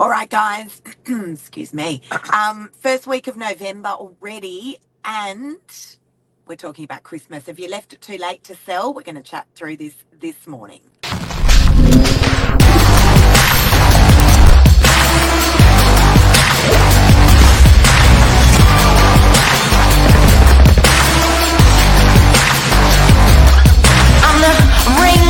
All right, guys. Excuse me. Um, first week of November already, and we're talking about Christmas. Have you left it too late to sell? We're going to chat through this this morning. I'm the ringleader,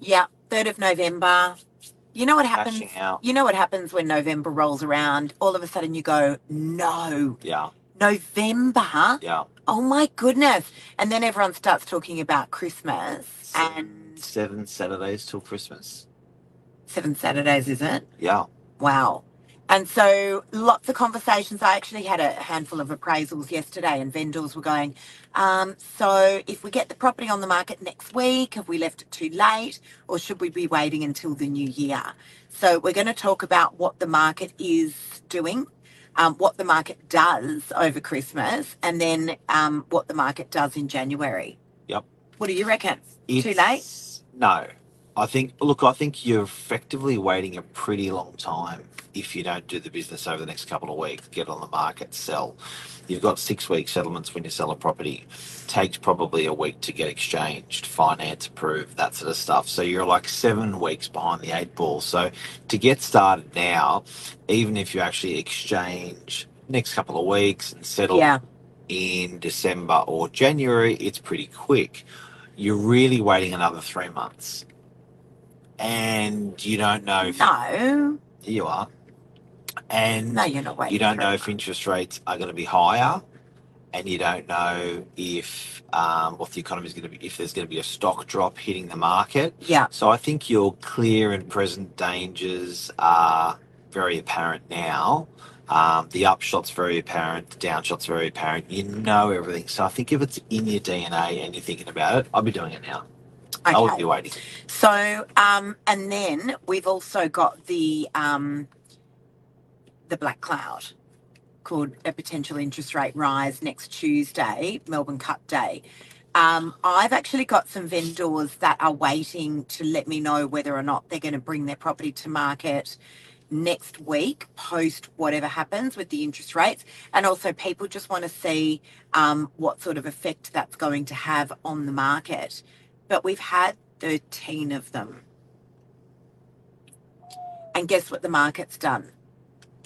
Yeah, third of November. You know what happens? Out. You know what happens when November rolls around? All of a sudden, you go, "No, Yeah, November! yeah. Oh my goodness!" And then everyone starts talking about Christmas and Seven Saturdays till Christmas. seven Saturdays, is it? Yeah. Wow. And so lots of conversations. I actually had a handful of appraisals yesterday, and vendors were going, um, So if we get the property on the market next week, have we left it too late, or should we be waiting until the new year? So we're going to talk about what the market is doing. Um, what the market does over Christmas, and then um, what the market does in January. Yep. What do you reckon? Too late? No. I think, look, I think you're effectively waiting a pretty long time if you don't do the business over the next couple of weeks, get on the market, sell. You've got six week settlements when you sell a property. Takes probably a week to get exchanged, finance approved, that sort of stuff. So you're like seven weeks behind the eight ball. So to get started now, even if you actually exchange next couple of weeks and settle Yeah. in December or January, it's pretty quick. You're really waiting another three months. And you don't know if No. you are. And No, you're not waiting. you don't know if interest rates are going to be higher. And you don't know if um, what the economy is going to be, if there's going to be a stock drop hitting the market. Yeah. So I think your clear and present dangers are very apparent now. Um, the upshot's very apparent, the downshot's very apparent. You know everything. So I think if it's in your DNA and you're thinking about it, I'll be doing it now. Okay. be waiting. So, um, and then we've also got the um, the black cloud called a potential interest rate rise next Tuesday, Melbourne Cup Day. Um, I've actually got some vendors that are waiting to let me know whether or not they're going to bring their property to market next week, post whatever happens with the interest rates. And also, people just want to see um, what sort of effect that's going to have on the market. But we've had 13 of them. And guess what the market's done?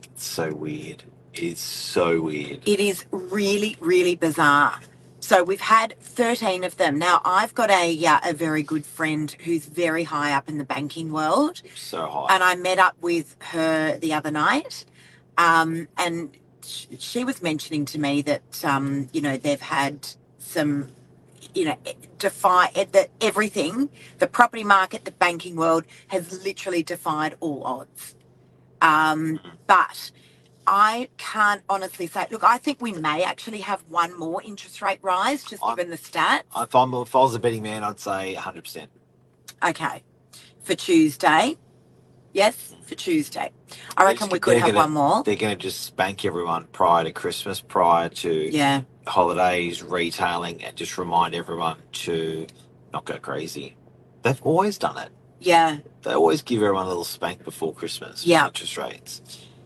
It's so weird. It's so weird. It is really, really bizarre. So we've had 13 of them. Now, I've got a, uh, a very good friend who's very high up in the banking world. So high. And I met up with her the other night. Um, and sh- she was mentioning to me that, um, you know, they've had some, you know, defy that everything, the property market, the banking world has literally defied all odds. Um, but I can't honestly say, look, I think we may actually have one more interest rate rise, just I'm- given the stats. If, I'm, if I was a betting man, I'd say 100%. Okay. For Tuesday. Yes, for Tuesday. I reckon we could have gonna- one more. They're going to just spank everyone prior to Christmas, prior to Yeah. Holidays, retailing, and just remind everyone to not go crazy. They've always done it. Yeah. They always give everyone a little spank before Christmas. Yeah. Interest rates.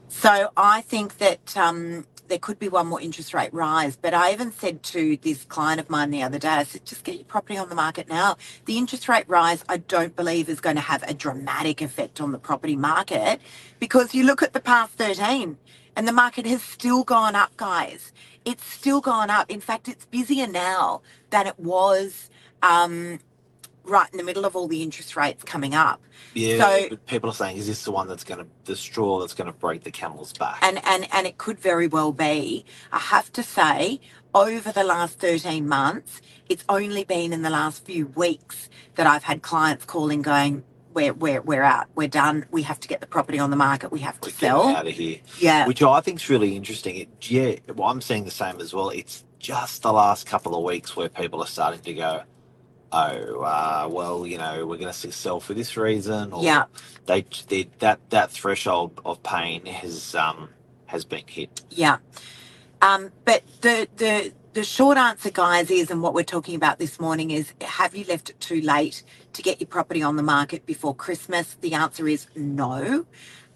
So I think that um, there could be one more interest rate rise. But I even said to this client of mine the other day, I said, just get your property on the market now. The interest rate rise, I don't believe is going to have a dramatic effect on the property market because you look at the past 13 and the market has still gone up, guys. It's still gone up. In fact, it's busier now than it was um, right in the middle of all the interest rates coming up. Yeah. So- people are saying, is this the one that's going to, the straw that's going to break the camel's back? and and and it could very well be. I have to say, over the last thirteen months, it's only been in the last few weeks that I've had clients calling, going, "We're we're we're out. We're done. We have to get the property on the market. We have to sell." out of here. Yeah, Which I think is really interesting. It, yeah, well, I'm seeing the same as well. It's just the last couple of weeks where people are starting to go, oh, uh, well, you know, we're going to sell for this reason, or yeah, they, they that that threshold of pain has um has been hit. yeah. Um, but the the the short answer, guys, is, and what we're talking about this morning is have you left it too late to get your property on the market before Christmas? The answer is no.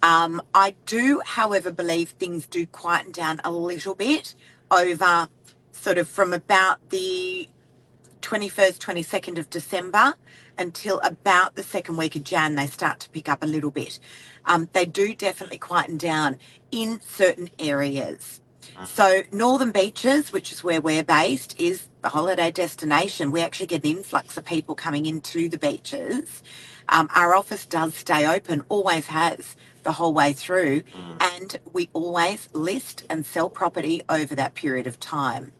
Um, I do, however, believe things do quieten down a little bit over sort of from about the 21st, 22nd of December until about the second week of Jan, they start to pick up a little bit. Um, they do definitely quieten down in certain areas. So, Northern Beaches, which is where we're based, is the holiday destination. We actually get an influx of people coming into the beaches. Um, our office does stay open, always has the whole way through, and we always list and sell property over that period of time.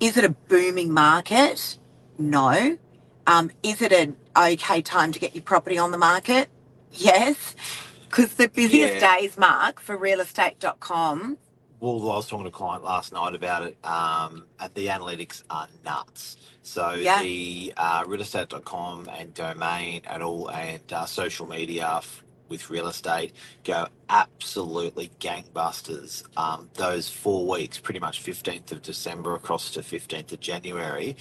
Is it a booming market? No. Um, is it an okay time to get your property on the market? Yes. Because the busiest Yeah. days, Mark, for realestate.com Well, I was talking to a client last night about it, um, the analytics are nuts. So Yeah. the uh, realestate.com and domain and all and uh, social media f- with real estate go absolutely gangbusters. Um, those four weeks, pretty much 15th of December across to 15th of January.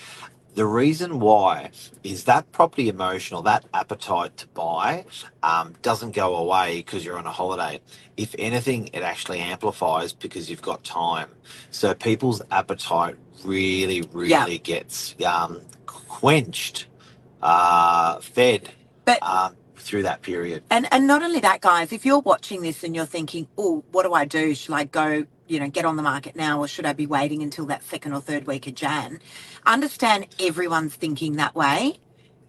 The reason why is that property emotional, that appetite to buy, um, doesn't go away because you're on a holiday. If anything, it actually amplifies because you've got time. So people's appetite really, really Yeah. gets um, quenched, uh, fed But- um, through that period. And and not only that, guys, if you're watching this and you're thinking, oh, what do I do? Should I go, you know, get on the market now or should I be waiting until that second or third week of Jan? Understand everyone's thinking that way.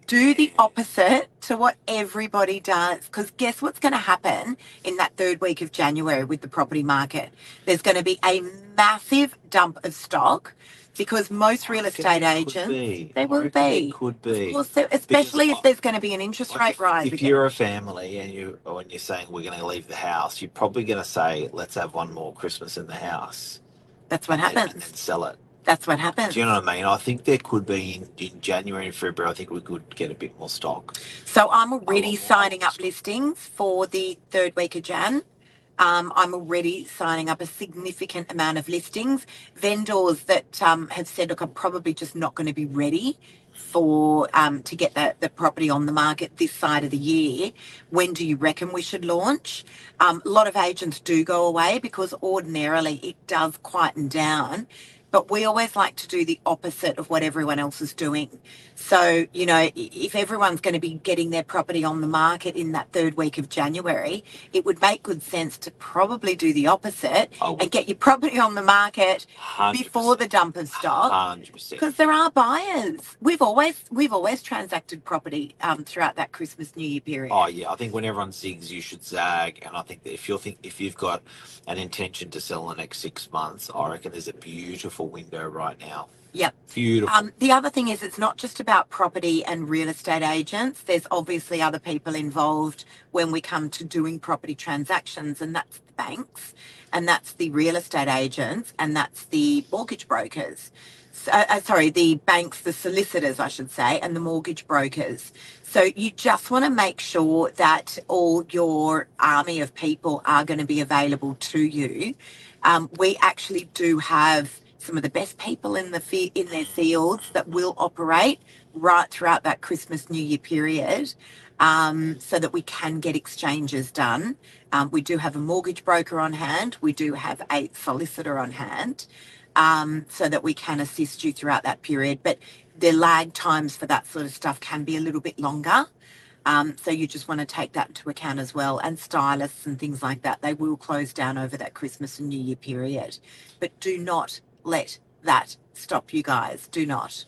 Do the opposite to what everybody does. Because guess what's going to happen in that third week of January with the property market? There's going to be a massive dump of stock because most real estate agents, they will be. Could be. well, so especially Because if there's going to be an interest Like rate if, rise if again. you're a family and you when you're saying we're going to leave the house, you're probably going to say, "Let's have one more Christmas in the house." That's what and then- happens. And then sell it. That's what happens. Do you know what I mean? I think there could be in, in January and February. I think we could get a bit more stock. So I'm already signing up listings for the third week of Jan. Um, I'm already signing up a significant amount of listings. Vendors that um, have said, look, I'm probably just not going to be ready for um, to get the, the property on the market this side of the year. When do you reckon we should launch? Um, a lot of agents do go away because ordinarily it does quieten down. But we always like to do the opposite of what everyone else is doing. So, you know, if everyone's going to be getting their property on the market in that third week of January, it would make good sense to probably do the opposite would. and get your property on the market before the dump of stock because there are buyers. We've always we've always transacted property um, throughout that Christmas New Year period. Oh yeah, I think when everyone zigs, you should zag, and I think that if you think if you've got an intention to sell in the next six months, I reckon there's a beautiful window right now. Yep. Beautiful. Um, the other thing is, it's not just about property and real estate agents. There's obviously other people involved when we come to doing property transactions, and that's the banks, and that's the real estate agents, and that's the mortgage brokers. So, uh, sorry, the banks, the solicitors, I should say, and the mortgage brokers. So you just want to make sure that all your army of people are going to be available to you. Um, we actually do have some of the best people in the in their fields that will operate right throughout that Christmas New Year period, um, so that we can get exchanges done. Um, we do have a mortgage broker on hand. We do have a solicitor on hand, um, so that we can assist you throughout that period. But the lag times for that sort of stuff can be a little bit longer. Um, so you just want to take that into account as well. And stylists and things like that, they will close down over that Christmas and New Year period. But do not let that stop you guys. Do not.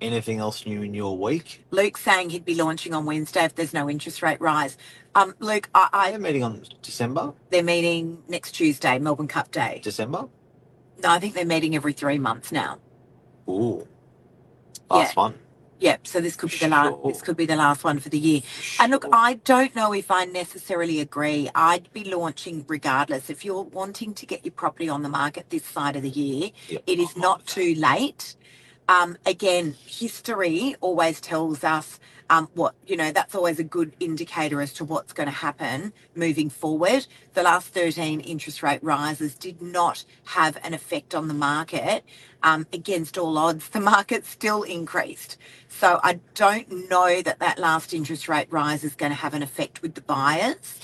Anything else new in your week? Luke saying he'd be launching on Wednesday if there's no interest rate rise. Um, Luke, I, I you meeting on December? they're meeting next Tuesday, Melbourne Cup Day. December? No, I think they're meeting every three months now. Ooh. Last one. Yep. So this could be the last. Sure. This could be the last one for the year. And look, I don't know if I necessarily agree. I'd be launching regardless. If you're wanting to get your property on the market this side of the year, Yep. it is not too late. Um, again, history always tells us um, what, you know, that's always a good indicator as to what's going to happen moving forward. The last 13 interest rate rises did not have an effect on the market um, against all odds, the market still increased. So I don't know that that last interest rate rise is going to have an effect with the buyers.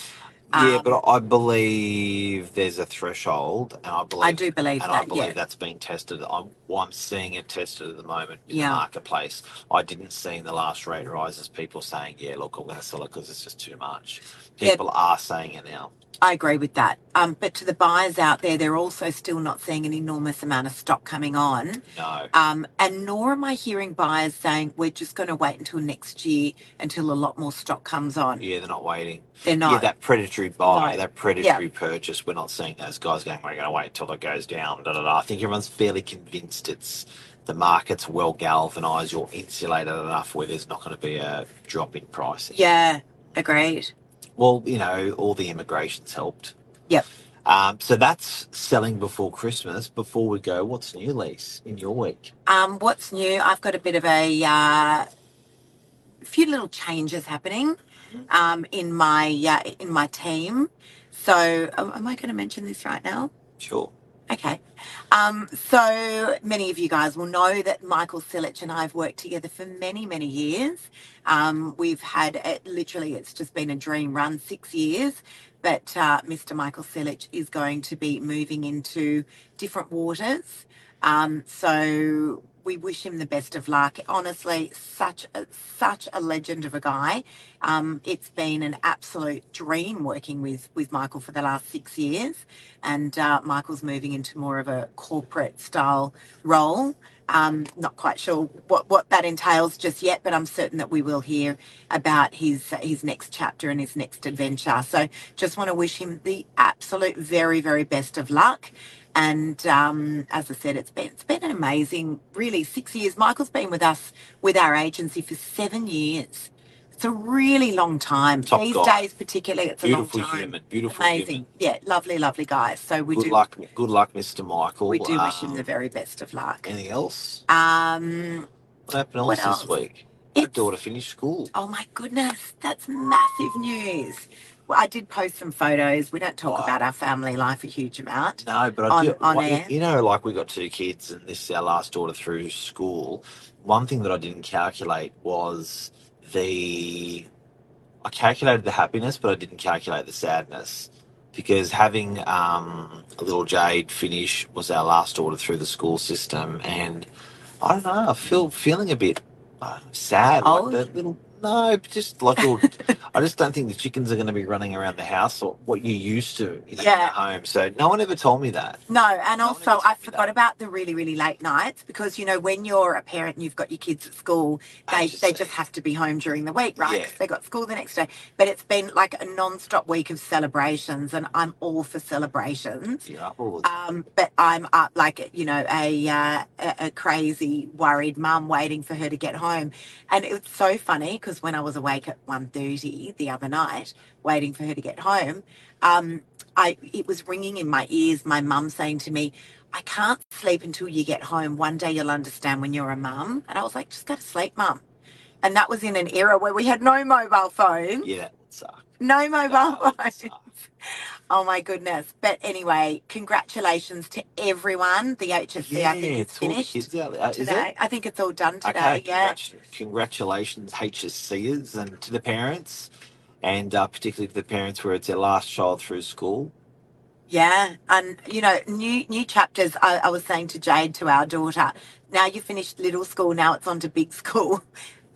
Yeah, Um, but I believe there's a threshold, and I believe I do believe and I believe Yeah, that's being tested. I'm, well, I'm seeing it tested at the moment in Yeah. the marketplace. I didn't see in the last rate rises people saying, "Yeah, look, I'm going to sell it because it's just too much." Yeah. People are saying it now. I agree with that. Um, but to the buyers out there, they're also still not seeing an enormous amount of stock coming on. No, Um, and nor am I hearing buyers saying we're just going to wait until next year until a lot more stock comes on. yeah, they're not waiting. They're not. Yeah, that predatory buy, No. that predatory purchase. We're not seeing those guys going. We're going to wait until it goes down. Da, da, da. I think everyone's fairly convinced it's the market's well galvanized or insulated enough where there's not going to be a drop in pricing. yeah, agreed. Well, you know, all the immigration's helped. Yep. Um, so that's selling before Christmas. Before we go, what's new, Lise, in your week? Um, what's new? I've got a bit of a uh, few little changes happening um, in my uh, in my team. So, am I going to mention this right now? Sure. Okay. Um, so many of you guys will know that Michael Silich and I have worked together for many, many years. Um, we've had it, literally, it's just been a dream run, six years. But uh, Mr. Michael Silich is going to be moving into different waters. Um, so we wish him the best of luck. Honestly, such a, such a legend of a guy. Um, it's been an absolute dream working with with Michael for the last six years, and uh, Michael's moving into more of a corporate style role. Um, not quite sure what, what that entails just yet, but I'm certain that we will hear about his his next chapter and his next adventure. So just want to wish him the absolute very very best of luck. And um, as I said, it's been it's been an amazing, really six years. Michael's been with us with our agency for seven years. It's a really long time. Top These guy. days, particularly, it's a long time. human. Beautiful Amazing, human. yeah, lovely, lovely guys. So we good do luck. Good luck, Mr. Michael. we do wish him Um, the very best of luck. Anything else? Um, What happened else What this else? week? My daughter finished school. oh my goodness, that's massive news. Well, I did post some photos. We don't talk Oh. about our family life a huge amount. No, but I On- do. on air. You know, like we got two kids, and this is our last daughter through school. One thing that I didn't calculate was the. I calculated the happiness, but I didn't calculate the sadness. Because having um, a little Jade finish was our last order through the school system, and I don't know, I feel feeling a bit uh, sad. Old? Like the little no, just like little, I just don't think the chickens are going to be running around the house or what you used to in Yeah. at home. So no one ever told me that. No, and No also I forgot that. about the really, really late nights because you know when you're a parent and you've got your kids at school, they just they just have to be home during the week, right? Yeah. They got school the next day, but it's been like a non-stop week of celebrations, and I'm all for celebrations. All Um, but I'm up like you know a, uh, a a crazy worried mum waiting for her to get home, and it's so funny because when I was awake at 1.30 the other night waiting for her to get home, um, I it was ringing in my ears. My mum saying to me, "I can't sleep until you get home. One day you'll understand when you're a mum." And I was like, "Just go to sleep, mum." And that was in an era where we had no mobile phones, Yeah, suck. no mobile phones. Oh my goodness. But anyway, congratulations to everyone. The HSC, I think, is it's finished kids out there. Uh, Is today. it? I think it's all done today. Okay, yeah. congratulations, HSCers, and to the parents, and uh, particularly to the parents where it's their last child through school. Yeah. And, you know, new new chapters. I, I was saying to Jade, to our daughter, now you finished little school, now it's on to big school.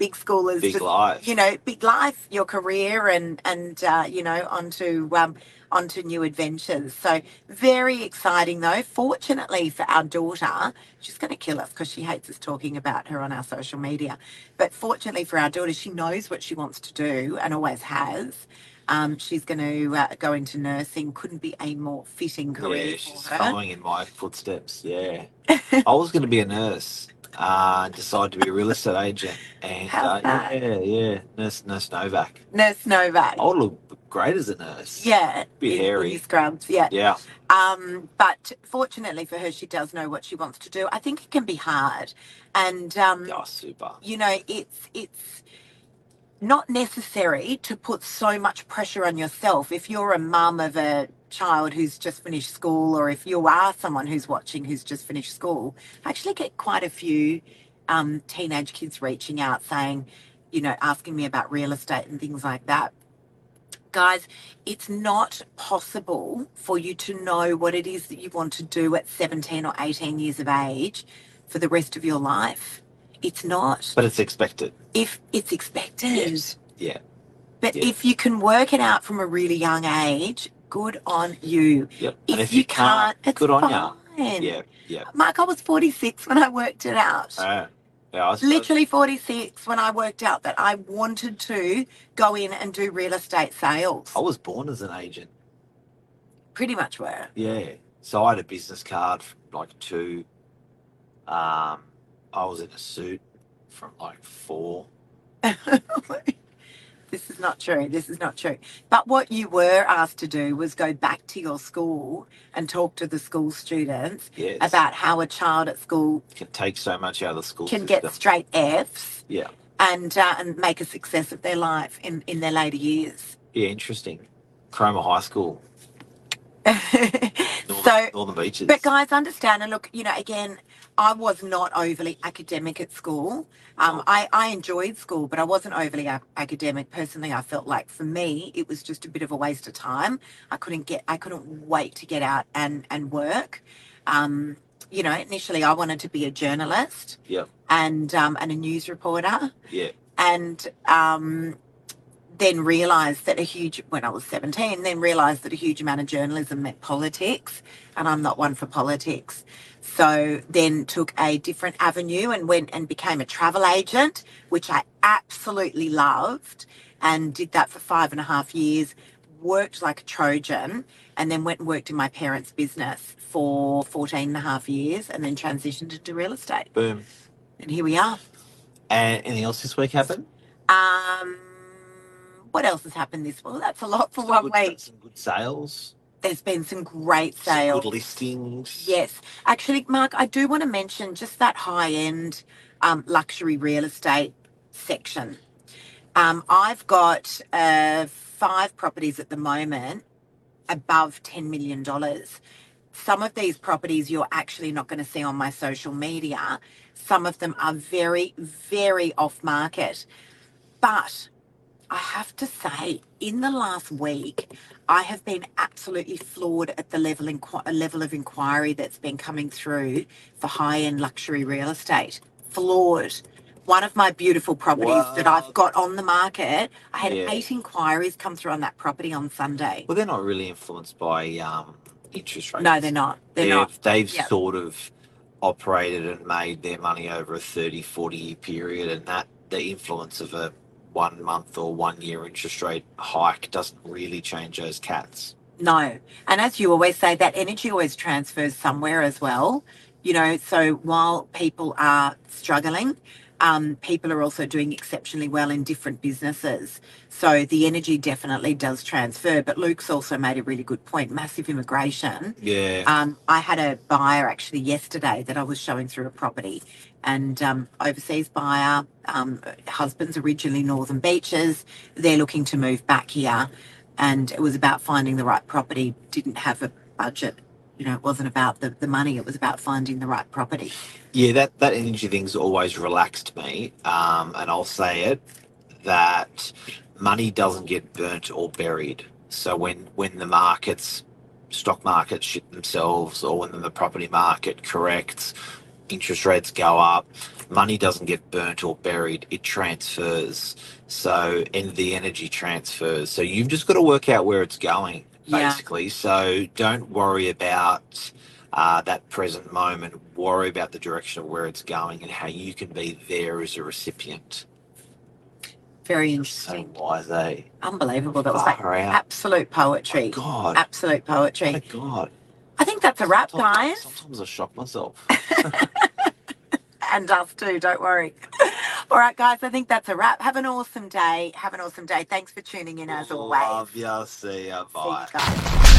Big school is Big just, life. you know, big life, your career and, and uh, you know, onto um, onto new adventures. So very exciting though. Fortunately for our daughter, she's going to kill us because she hates us talking about her on our social media. But fortunately for our daughter, she knows what she wants to do and always has. Um, she's going to uh, go into nursing. Couldn't be a more fitting career Yeah, she's following in my footsteps. Yeah, I was going to be a nurse. Uh, decided to be a real estate agent, and How's uh, that? yeah, yeah, nurse, nurse Novak. Nurse Novak. I would look great as a nurse. yeah, Be in- hairy. scrubs. Yeah. yeah, Um, but fortunately for her, she does know what she wants to do. I think it can be hard, and um, oh, super. you know, it's it's not necessary to put so much pressure on yourself. If you're a mum of a child who's just finished school, or if you are someone who's watching who's just finished school, I actually get quite a few um, teenage kids reaching out saying, you know, asking me about real estate and things like that. Guys, it's not possible for you to know what it is that you want to do at 17 or 18 years of age for the rest of your life. It's not. But it's expected. If it's expected. Yes. Yeah. But Yeah. if you can work it out from a really young age, good on you. Yep. If, and if you, can't, it's good on fine. you. Yeah. Yeah. Mark, I was 46 when I worked it out. Uh, yeah. I was, Literally 46 when I worked out that I wanted to go in and do real estate sales. I was born as an agent. Pretty much were. Yeah. So I had a business card from like two. Um, I was in a suit from like four. this is not true. This is not true. But what you were asked to do was go back to your school and talk to the school students Yes. about how a child at school can take so much out of the school can system. get straight Fs Yeah. and uh, and make a success of their life in, in their later years. Yeah. Interesting. Cromer High School. Northern, so, Northern Beaches. but guys, understand and look, you know, again, I was not overly academic at school. Um, No. I, I enjoyed school, but I wasn't overly a- academic. Personally, I felt like for me, it was just a bit of a waste of time. I couldn't get, I couldn't wait to get out and, and work. Um, you know, initially I wanted to be a journalist Yeah. and, um, and a news reporter. Yeah. and um, then realised that a huge when I was 17 then realised that a huge amount of journalism meant politics and I'm not one for politics so then took a different avenue and went and became a travel agent which I absolutely loved and did that for five and a half years worked like a Trojan and then went and worked in my parents business for 14 and a half years and then transitioned into real estate Boom. and here we are And anything else this week happened? Um, what else has happened this week? That's a lot for one good- week. Some good sales. There's been some great sales. Some good listings. Yes, actually, Mark, I do want to mention just that high end um, luxury real estate section. Um, I've got uh, five properties at the moment above $10 million. Some of these properties you're actually not going to see on my social media. Some of them are very, very off market. But I have to say, in the last week, I have been absolutely floored at the level inqu- level of inquiry that's been coming through for high end luxury real estate. Floored. One of my beautiful properties that I've got on the market, I had Yeah. eight inquiries come through on that property on Sunday. Well, they're not really influenced by um, interest rates. No, they're not. They're They've, not. they've Yep. sort of operated and made their money over a 30, 40 year period, and that the influence of a one month or one year interest rate hike doesn't really change those cats. No. And as you always say, that energy always transfers somewhere as well. You know, so while people are struggling, um, people are also doing exceptionally well in different businesses. So the energy definitely does transfer. But Luke's also made a really good point massive immigration. Yeah. Um, I had a buyer actually yesterday that I was showing through a property, and um, overseas buyer, um, husband's originally Northern Beaches. They're looking to move back here, and it was about finding the right property. Didn't have a budget. You know, it wasn't about the, the money. It was about finding the right property. Yeah, that, that energy thing's always relaxed me. Um, and I'll say it that money doesn't get burnt or buried. So when, when the markets, stock markets shit themselves, or when the property market corrects, interest rates go up, money doesn't get burnt or buried, it transfers. So, and the energy transfers. So you've just got to work out where it's going, Yeah. basically. So don't worry about uh, that present moment. Worry about the direction of where it's going and how you can be there as a recipient. Very So interesting. wise, eh? Unbelievable. That was like out. absolute poetry. God. Absolute poetry. My God. Think that's a wrap, Sometimes- guys. Sometimes I shock myself. and us too, don't worry. All right, guys, I think that's a wrap. Have an awesome day. Have an awesome day. Thanks for tuning in as always. Love ya. See ya. See Bye. you guys.